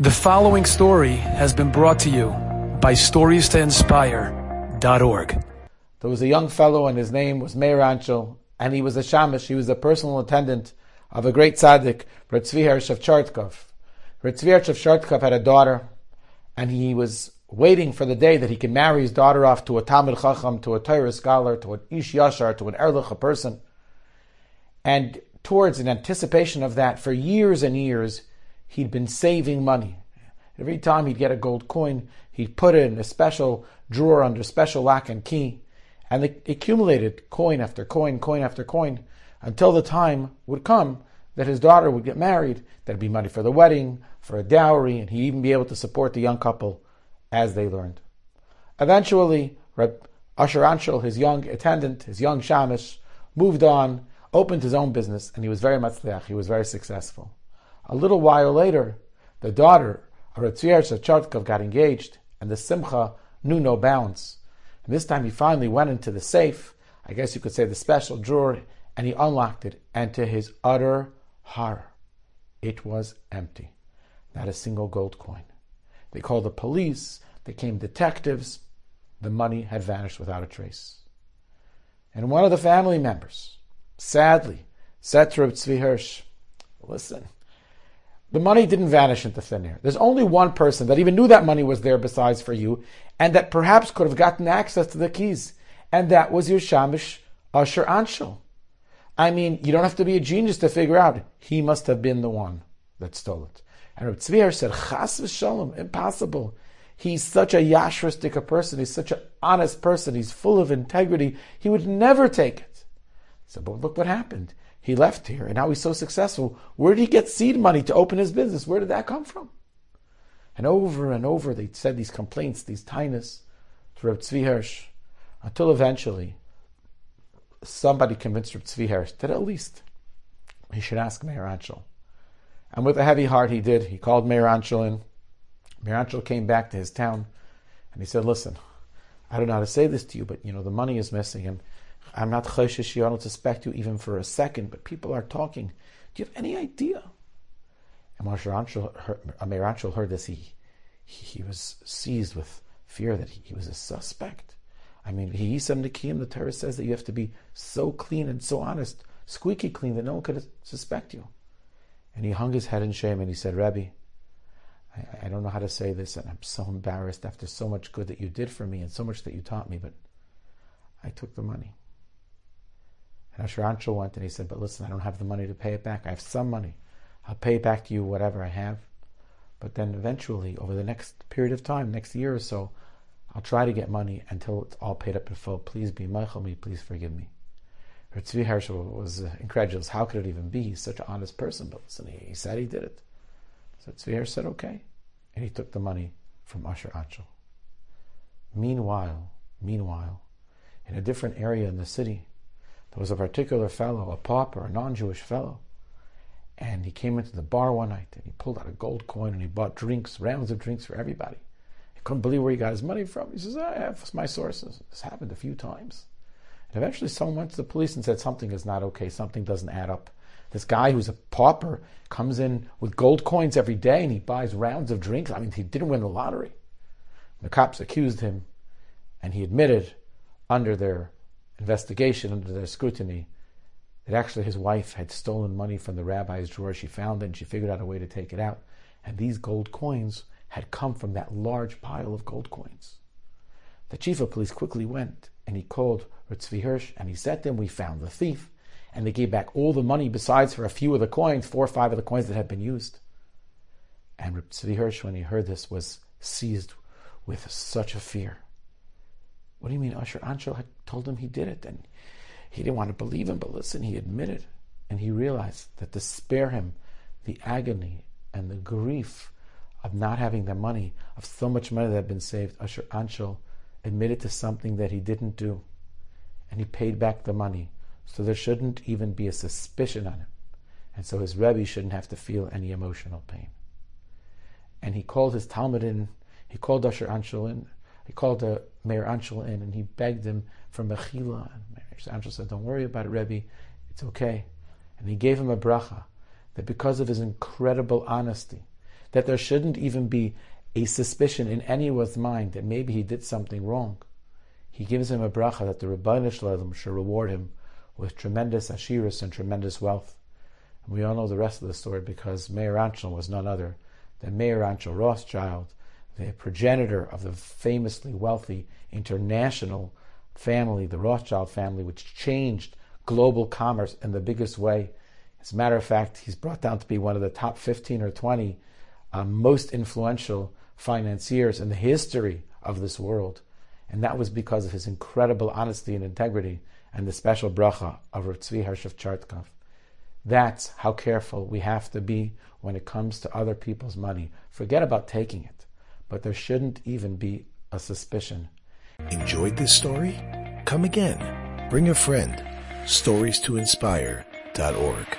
The following story has been brought to you by StoriesToInspire.org. There was a young fellow, and his name was Meir Anshel, and he was a shamash. He was a personal attendant of a great tzaddik, Ritzvi Hersh of Chartkov. Ritzvi Hersh of Chartkov had a daughter, and he was waiting for the day that he can marry his daughter off to a Talmud Chacham, to a Torah scholar, to an Ish Yashar, to an Erlich, a person. And towards an anticipation of that, for years and years, he'd been saving money. Every time he'd get a gold coin, he'd put it in a special drawer under special lock and key, and it accumulated coin after coin, coin after coin, until the time would come that his daughter would get married. There'd be money for the wedding, for a dowry, and he'd even be able to support the young couple as they learned. Eventually, Reb Asher Anshel, his young attendant, his young shamish, moved on, opened his own business, and he was very much He was very successful. A little while later, the daughter of Shachartkov got engaged, and the simcha knew no bounds. And this time he finally went into the safe, I guess you could say the special drawer, and he unlocked it, and to his utter horror, it was empty. Not a single gold coin. They called the police, they came detectives, the money had vanished without a trace. And one of the family members, sadly, said to Tzvi Hirsch, listen, the money didn't vanish into thin air. There's only one person that even knew that money was there besides for you, and that perhaps could have gotten access to the keys, and that was your Shamish Usher Anshel. I mean, you don't have to be a genius to figure out he must have been the one that stole it. And Reb Tzvier said, Chas v'shalom, impossible. He's such a yashristic person. He's such an honest person. He's full of integrity. He would never take it. So, but look what happened. He left here, and now he's so successful. Where did he get seed money to open his business? Where did that come from? And over and over they said these complaints, these tinus to Reb Tzvi Hirsch, until eventually somebody convinced Reb Tzvi Hirsch that at least he should ask Meir Anshel. And with a heavy heart he did. He called Meir Anshel in. Meir Anshel came back to his town and he said, listen, I don't know how to say this to you, but you know, the money is missing and I'm not choshesh, I don't suspect you even for a second, but people are talking. Do you have any idea? And Moshe Ranchel, heard this, he, he, he was seized with fear that he, he was a suspect. I mean, he Yisam Nikim, the Torah says that you have to be so clean and so honest, squeaky clean, that no one could suspect you. And he hung his head in shame and he said, Rebbe, I, I don't know how to say this, and I'm so embarrassed after so much good that you did for me and so much that you taught me, but I took the money. Anshel went and he said, But listen, I don't have the money to pay it back. I have some money. I'll pay back to you, whatever I have. But then eventually, over the next period of time, next year or so, I'll try to get money until it's all paid up in full. Please be mochel me, please forgive me. Her Tzvi Herschel was incredulous. How could it even be? He's such an honest person. But listen, he, he said he did it. So Tzvi Herschel said, okay. And he took the money from Asher Anshel. Meanwhile, meanwhile, in a different area in the city, there was a particular fellow, a pauper, a non-Jewish fellow, and he came into the bar one night and he pulled out a gold coin and he bought drinks, rounds of drinks for everybody. He couldn't believe where he got his money from. He says, I have my sources. This happened a few times. And eventually someone went to the police and said something is not okay, something doesn't add up. This guy who's a pauper comes in with gold coins every day and he buys rounds of drinks. I mean, he didn't win the lottery. The cops accused him and he admitted under their investigation, under their scrutiny, that actually his wife had stolen money from the rabbi's drawer. She found it and she figured out a way to take it out. And these gold coins had come from that large pile of gold coins. The chief of police quickly went and he called Ritzvi Hirsch and he said to him, We found the thief. And they gave back all the money besides for a few of the coins, four or five of the coins that had been used. And Ritzvi Hirsch, when he heard this, was seized with such a fear. What do you mean? Usher Anshel had told him he did it, and he didn't want to believe him, but listen, he admitted, and he realized that to spare him the agony and the grief of not having the money, of so much money that had been saved, Usher Anshel admitted to something that he didn't do, and he paid back the money, so there shouldn't even be a suspicion on him, and so his Rebbe shouldn't have to feel any emotional pain. And he called his talmid in, he called Usher Anshel in, he called Meir Anshel in and he begged him for mechila. And Meir Anshel said, "Don't worry about it, Rebbe. It's okay." And he gave him a bracha that because of his incredible honesty, that there shouldn't even be a suspicion in anyone's mind that maybe he did something wrong. He gives him a bracha that the Ribbono Shel Olam should reward him with tremendous ashiras and tremendous wealth. And we all know the rest of the story because Meir Anshel was none other than Meir Anshel Rothschild, the progenitor of the famously wealthy international family, the Rothschild family, which changed global commerce in the biggest way. As a matter of fact, he's brought down to be one of the top 15 or 20 uh, most influential financiers in the history of this world. And that was because of his incredible honesty and integrity and the special bracha of Tzvi Harshav Chartkov. That's how careful we have to be when it comes to other people's money. Forget about taking it, but there shouldn't even be a suspicion. Enjoyed this story? Come again. Bring a friend. Stories to inspire.org.